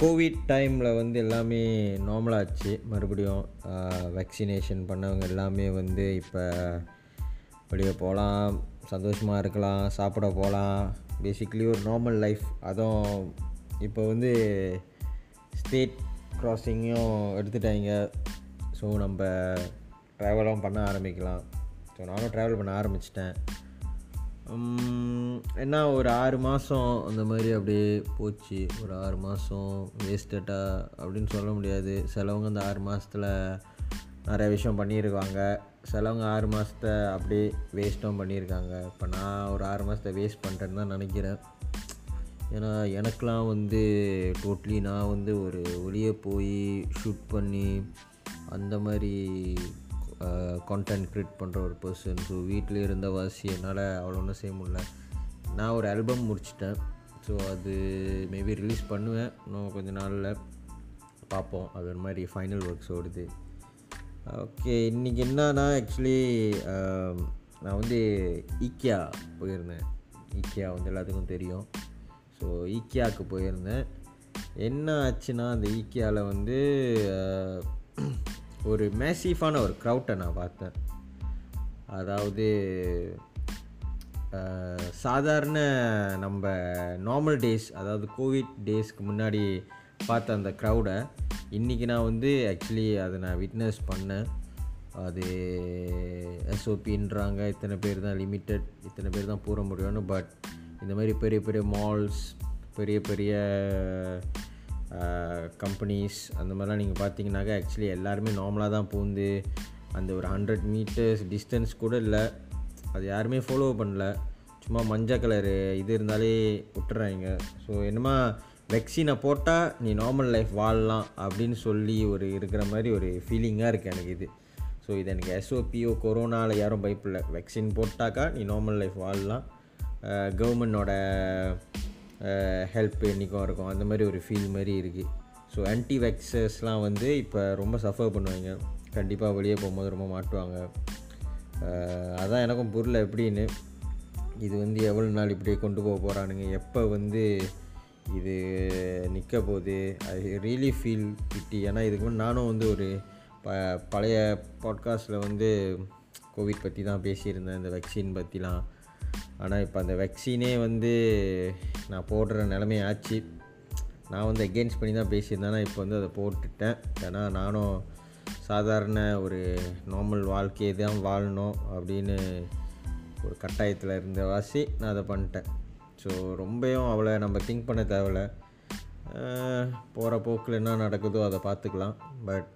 Covid டைமில் வந்து எல்லாமே நார்மலாச்சு மறுபடியும் வேக்சினேஷன் பண்ணவங்க எல்லாமே வந்து இப்போ வெளியே போகலாம் சந்தோஷமாக இருக்கலாம் சாப்பிட போகலாம் பேசிக்லி ஒரு நார்மல் லைஃப் அதுவும் இப்போ வந்து ஸ்டேட் க்ராசிங்கும் எடுத்துட்டாங்க. ஸோ நம்ம ட்ராவலும் பண்ண ஆரம்பிக்கலாம். ஸோ நானும் ட்ராவல் பண்ண ஆரம்பிச்சிட்டேன். என்ன ஒரு ஆறு மாதம் அந்த மாதிரி அப்படியே போச்சு. ஒரு ஆறு மாதம் வேஸ்டட்டாக அப்படின்னு சொல்ல முடியாது. சிலவங்க அந்த ஆறு மாதத்தில் நிறைய விஷயம் பண்ணியிருக்காங்க. சிலவங்க ஆறு மாதத்தை அப்படியே வேஸ்ட்டும் பண்ணியிருக்காங்க. இப்போ நான் ஒரு ஆறு மாதத்தை வேஸ்ட் பண்ணுறேன்னு தான் நினைக்கிறேன். ஏன்னா எனக்கெலாம் வந்து டோட்லி நான் வந்து ஒரு ஒளியை போய் ஷூட் பண்ணி அந்த மாதிரி கான்டென்ட் க்ரியேட் பண்ணுற ஒரு பர்சன் ஸோ வீட்டிலே இருந்த வாசி என்னால் அவ்வளோ ஒன்றும் செய்ய முடியல. நான் ஒரு ஆல்பம் முடிச்சிட்டேன். ஸோ அது மேபி ரிலீஸ் பண்ணுவேன். இன்னும் கொஞ்ச நாளில் பார்ப்போம். அது ஒரு மாதிரி ஃபைனல் ஒர்க்ஸ் ஓடுது. ஓகே இன்றைக்கி என்னன்னா ஆக்சுவலி நான் வந்து ஈக்கியா போயிருந்தேன். ஈக்கியா வந்து எல்லாத்துக்கும் தெரியும். ஸோ ஈக்கியாவுக்கு போயிருந்தேன். என்ன ஆச்சுன்னா அந்த ஈக்கியாவில் வந்து ஒரு மேசிஃபான ஒரு க்ரௌட்டை நான் பார்த்தேன். அதாவது சாதாரண நம்ம நார்மல் டேஸ் அதாவது கோவிட் டேஸ்க்கு முன்னாடி பார்த்த அந்த க்ரௌடை இன்றைக்கி நான் வந்து ஆக்சுவலி அதை நான் விட்னஸ் பண்ணேன். அது எஸ்ஓபின்றாங்க இத்தனை பேர் தான் லிமிட்டட் இத்தனை பேர் தான் போட முடியும்னு பட் இந்த மாதிரி பெரிய பெரிய மால்ஸ் பெரிய பெரிய கம்பெனிஸ் அந்த மாதிரிலாம் நீங்கள் பார்த்தீங்கன்னாக்கா ஆக்சுவலி எல்லாருமே நார்மலாக தான் பூந்து அந்த ஒரு ஹண்ட்ரட் மீட்டர்ஸ் டிஸ்டன்ஸ் கூட இல்லை. அது யாருமே ஃபாலோ பண்ணல. சும்மா மஞ்சள் கலரு இது இருந்தாலே விட்டுறாங்க. ஸோ என்னமா வெக்சினை போட்டால் நீ நார்மல் லைஃப் வாழலாம் அப்படின்னு சொல்லி ஒரு இருக்கிற மாதிரி ஒரு ஃபீலிங்காக இருக்குது எனக்கு இது. ஸோ இது எனக்கு எஸ்ஓபிஓ கொரோனாவில் யாரும் பயப்பில்லை வெக்சின் போட்டாக்கா நீ நார்மல் லைஃப் வாழலாம். கவர்மெண்டோட ஹெல்ப் என்றைக்கும் இருக்கும். அந்த மாதிரி ஒரு ஃபீல் மாதிரி இருக்குது ஸோ ஆன்டி வேக்சர்ஸ்லாம் வந்து இப்போ ரொம்ப சஃபர் பண்ணுவாங்க. கண்டிப்பாக வெளியே போகும்போது ரொம்ப மாட்டுவாங்க. அதான் எனக்கும் புரியல எப்படின்னு. இது வந்து எவ்வளோ நாள் இப்படியே கொண்டு போக போகிறானுங்க எப்போ வந்து இது நிற்க போகுது? ஐ ரியலி ஃபீல் பிட்டி ஏன்னா இதுக்கு முன்னாடி நானும் வந்து ஒரு ப பழைய பாட்காஸ்ட்டில் வந்து கோவிட் பற்றி தான் பேசியிருந்தேன். இந்த வேக்சின் பற்றிலாம் ஆனால் இப்போ அந்த வேக்சினே வந்து நான் போடுற நிலைமை ஆச்சு நான் வந்து எகெயின்ஸ்ட் பண்ணி தான் பேசியிருந்தேன். இப்போ வந்து அதை போட்டுட்டேன். ஏன்னா நானும் சாதாரண ஒரு நார்மல் வாழ்க்கையை தான் வாழணும் அப்படின்னு ஒரு கட்டாயத்தில் இருந்த வாசி நான் அதை பண்ணிட்டேன். ஸோ ரொம்பவும் அவ்வளோ நம்ம திங்க் பண்ண தேவையில்ல. போகிற போக்கில் என்ன நடக்குதோ அதை பார்த்துக்கலாம். பட்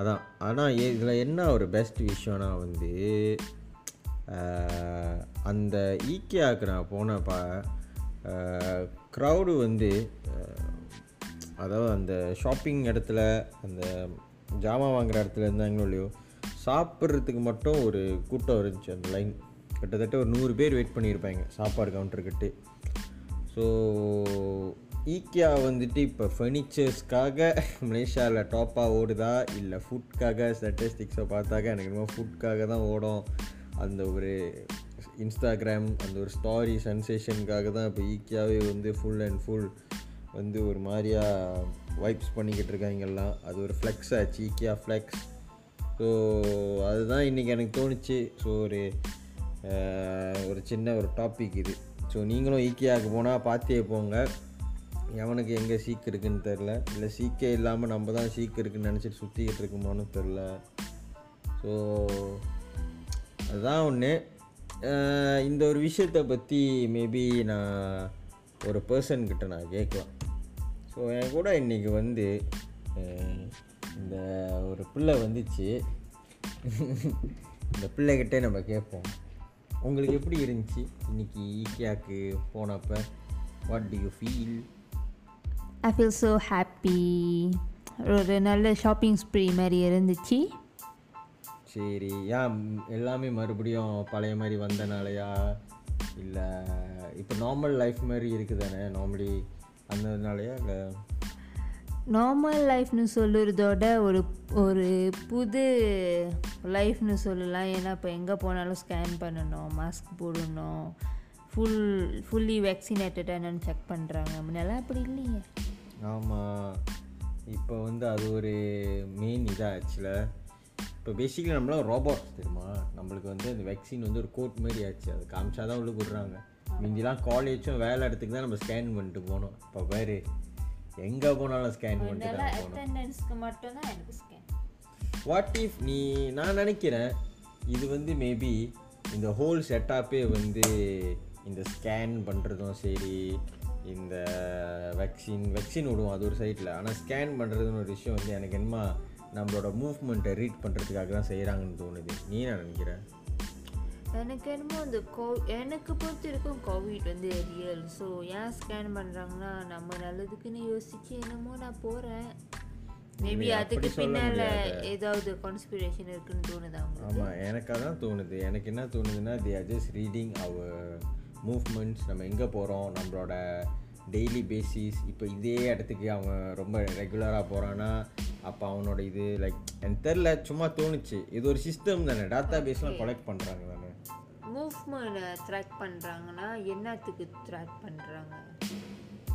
அதான். ஆனால் இதில் என்ன ஒரு பெஸ்ட் விஷயம்னா வந்து அந்த ஈக்கியாவுக்கு நான் போனப்போ க்ரௌடு வந்து அதாவது அந்த ஷாப்பிங் இடத்துல அந்த ஜாமான் வாங்குகிற இடத்துல இருந்தாங்களோ இல்லையோ சாப்பிட்றதுக்கு மட்டும் ஒரு கூட்டம் இருந்துச்சு அந்த லைன் கிட்டத்தட்ட ஒரு நூறு பேர் வெயிட் பண்ணியிருப்பாங்க சாப்பாடு கவுண்டர்கிட்ட ஸோ ஈக்கியா வந்துட்டு இப்போ ஃபர்னிச்சர்ஸ்க்காக மலேசியாவில் டாப்பாக ஓடுதா இல்லை ஃபுட்காக ஸ்டட்டிஸ்டிக்ஸை பார்த்தாக்க எனக்கு என்னமோ ஃபுட்காக தான் ஓடும். அந்த ஒரு இன்ஸ்டாகிராம் அந்த ஒரு ஸ்டாரி சென்சேஷனுக்காக தான் இப்போ ஈக்கியாவே வந்து ஃபுல் அண்ட் ஃபுல் வந்து ஒரு மாதிரியா வைப்ஸ் பண்ணிக்கிட்டு இருக்காங்க எல்லாம். அது ஒரு ஃப்ளெக்ஸ் ஆச்சு ஈக்கியா ஃப்ளெக்ஸ் ஸோ அதுதான் இன்றைக்கி எனக்கு தோணுச்சு. ஸோ ஒரு ஒரு சின்ன ஒரு டாபிக் இது. ஸோ நீங்களும் ஈக்கியாவுக்கு போனால் பார்த்தே போங்க. எவனுக்கு எங்கே சீக்கு இருக்குன்னு தெரில இல்லை சீக்கே இல்லாமல் நம்ம தான் சீக்கு இருக்குன்னு நினச்சிட்டு சுற்றிக்கிட்டு இருக்குமான்னு தெரில ஸோ அதுதான் ஒன்று இந்த ஒரு விஷயத்தை பற்றி மேபி நான் ஒரு பர்சன்கிட்ட நான் கேட்கலாம். ஸோ என் கூட இன்றைக்கி வந்து இந்த ஒரு பிள்ளை வந்துச்சு. இந்த பிள்ளைகிட்டே நம்ம கேட்போம். உங்களுக்கு எப்படி இருந்துச்சு? இன்றைக்கி ஈக்கியாவுக்கு போனப்போ what do you feel I feel so happy ஒரு நல்ல ஷாப்பிங் ஸ்ப்ரீ மாதிரி இருந்துச்சு. சரி ஏன் எல்லாமே மறுபடியும் பழைய மாதிரி வந்தனாலையா? இல்லை இப்போ நார்மல் லைஃப் மாதிரி இருக்குதானே? நார்மலி அந்தனாலையா இல்லை? நார்மல் லைஃப்னு சொல்லுறதோட ஒரு ஒரு புது லைஃப்னு சொல்லலாம். ஏன்னா இப்போ எங்கே போனாலும் ஸ்கேன் பண்ணணும் மாஸ்க் போடணும். ஃபுல் ஃபுல்லி வேக்சினேட்டடாக என்னன்னு செக் பண்ணுறாங்க முன்னெல்லாம் அப்படி இல்லையே. ஆமாம் இப்போ வந்து அது ஒரு மெயின் இதாக ஆக்சுவலாக இப்போ பேசிக்கலி நம்மளாம் ரோபோட்ஸ் தெரியுமா? நம்மளுக்கு வந்து அந்த வேக்சின் வந்து ஒரு கோட் மாதிரி ஆச்சு. அது காமிச்சா தான் உள்ள விட்றாங்க. முந்திலாம் காலேஜும் வேலை இடத்துக்கு தான் நம்ம ஸ்கேன் பண்ணிட்டு போனோம் இப்போ பாரு எங்கே போனாலும் ஸ்கேன் பண்ணிட்டு தான் போகணும். அட்டெண்டன்ஸ்க்கு மட்டும்தான் எனக்கு ஸ்கேன் வாட் இஃப் நீ நான் நினைக்கிறேன் இது வந்து மேபி இந்த ஹோல் செட்டப்பே வந்து இந்த ஸ்கேன் பண்ணுறதும் சரி இந்த வேக்சின் வேக்சின் விடுவோம் அது ஒரு சைடில் ஆனால் ஸ்கேன் பண்ணுறதுன்னு ஒரு விஷயம் வந்து எனக்கு என்னமா நம்மளோட மூவ்மெண்ட்டை ரீட் பண்ணுறதுக்காக தான் செய்கிறாங்கன்னு தோணுது. நீ என்ன நினைக்கிற? எனக்கு என்னமோ அந்த கோ எனக்கு பொறுத்த வரைக்கும் கோவிட் வந்து ரியல் ஸோ ஏன் ஸ்கேன் பண்ணுறாங்கன்னா நம்ம நல்லதுக்குன்னு யோசிச்சு என்னமோ நான் போகிறேன் மேபி அதுக்கு பின்னால். ஏதாவது கான்ஸ்பிரேஷன் இருக்குன்னு தோணுதா ஆமாம் எனக்கு அதான் தோணுது. எனக்கு என்ன தோணுதுன்னா they are just reading our movements நம்ம எங்கே போகிறோம் நம்மளோட டெய்லி பேசிஸ் இப்போ இதே இடத்துக்கு அவன் ரொம்ப ரெகுலராக போகிறான்னா அப்போ அவனோட இது லைக் எனக்கு தெரில சும்மா தோணுச்சு. இது ஒரு சிஸ்டம் தானே டேட்டா பேஸ்லாம் கலெக்ட் பண்ணுறாங்க தானே. மூவ்மெண்ட் ட்ராக் பண்ணுறாங்கன்னா என்னத்துக்கு ட்ராக் பண்ணுறாங்க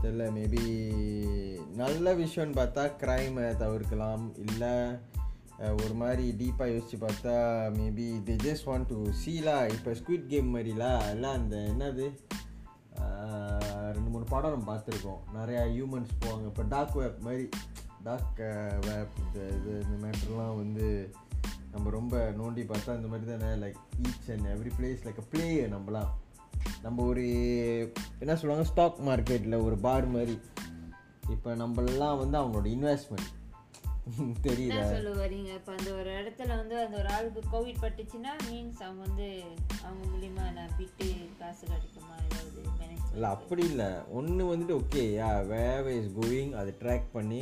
தெரில மேபி நல்ல விஷயம்னு பார்த்தா க்ரைமை தவிர்க்கலாம். இல்லை ஒரு மாதிரி டீப்பாக யோசித்து பார்த்தா maybe they just want to சீலா இப்போ ஸ்குவிட் கேம் மாதிரிலா எல்லாம் அந்த என்னது ரெண்டு மூணு படம் நம்ம பார்த்துருக்கோம். நிறையா ஹியூமன்ஸ் போவாங்க. இப்போ டார்க் வெப் மாதிரி டார்க் வெப் இந்த இது இந்த மேட்டர்லாம் வந்து நம்ம ரொம்ப நோண்டி பார்த்தா இந்த மாதிரி தானே like each and every place like play நம்மலாம். நம்ம ஒரு என்ன சொல்லுவாங்க ஸ்டாக் மார்க்கெட்டில் ஒரு பார் மாதிரி. இப்போ நம்மளாம் வந்து அவங்களோட இன்வெஸ்ட்மெண்ட் தெரியல சொல்ல வரீங்க இப்போ அந்த ஒரு இடத்துல வந்து அந்த ஒரு ஆளுக்கு கோவிட் பட்டுச்சுன்னா மீன்ஸ் அவங்க வந்து அவங்க மூலியமா நான் விட்டு காசு கிடைக்குமா? ஏதாவது இல்லை அப்படி இல்லை. ஒன்று வந்துட்டு okay yeah wave is going அதை ட்ராக் பண்ணி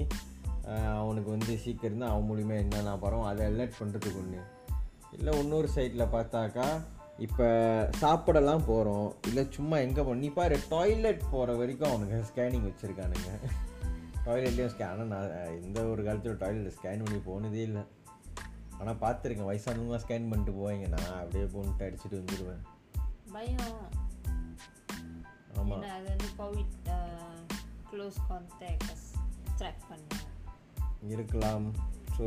அவனுக்கு வந்து சீக்கிரம் தான் அவன் மூலியமா என்னென்ன பரம் அதை அலர்ட் பண்ணுறதுக்கு ஒன்று இல்லை இன்னொரு சைடில் பார்த்தாக்கா இப்போ சாப்பிடலாம் போகிறோம் இல்லை சும்மா எங்கே போ நீ பாரு டாய்லெட் போகிற வரைக்கும் அவனுக்கு ஸ்கேனிங் வச்சுருக்கானுங்க. டாய்லெட்லேயும் ஸ்கேன் ஆனால் நான் எந்த ஒரு காலத்தில் டாய்லெட் ஸ்கேன் பண்ணி போனதே இல்லை. ஆனால் பார்த்துருக்கேன் வயசானவங்க ஸ்கேன் பண்ணிட்டு போவீங்க. நான் அப்படியே போன்ட்டு அடிச்சுட்டு வந்துடுவேன் பயம். ஆமாம் அது வந்து கோவிட் க்ளோஸ் கான்டாக்டஸ் ட்ராக் பண்ணுவோம் இருக்கலாம். ஸோ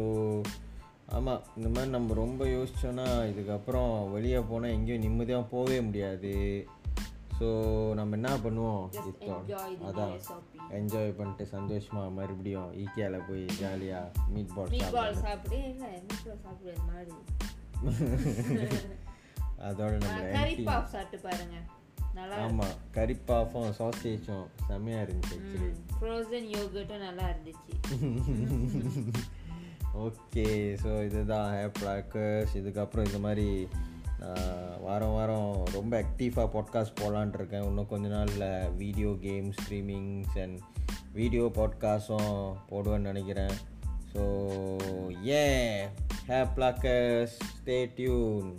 ஆமாம் இந்த மாதிரி நம்ம ரொம்ப யோசிச்சோன்னா இதுக்கப்புறம் வெளியே போனால் எங்கேயும் நிம்மதியாக போகவே முடியாது. ஸோ நம்ம என்ன பண்ணுவோம்? அதான். என்ஜாய் பண்ணிட்டு சந்தோஷமாக மறுபடியும் ஈக்கியாவில் போய் ஜாலியாக மீட் பால் சாப்பிட்டு அதோட கறி பாப் சாப்பிட்டு பாருங்க. ஆமாம் கறிப்பாஃபும் சாசேஜும் செம்மையாக இருந்துச்சு ஆக்சுவலி ஃப்ரோசன் யோகர்ட்டும் நல்லா இருந்துச்சு. ஓகே ஸோ இதுதான் ஹேப் ப்ராக்கர்ஸ் இதுக்கப்புறம் இந்த மாதிரி வாரம் வாரம் ரொம்ப ஆக்டிவாக பாட்காஸ்ட் போகலான் இருக்கேன். இன்னும் கொஞ்ச நாளில் video game streamings and video பாட்காஸ்டும் போடுவேன்னு நினைக்கிறேன். So hey happy bloggers stay tune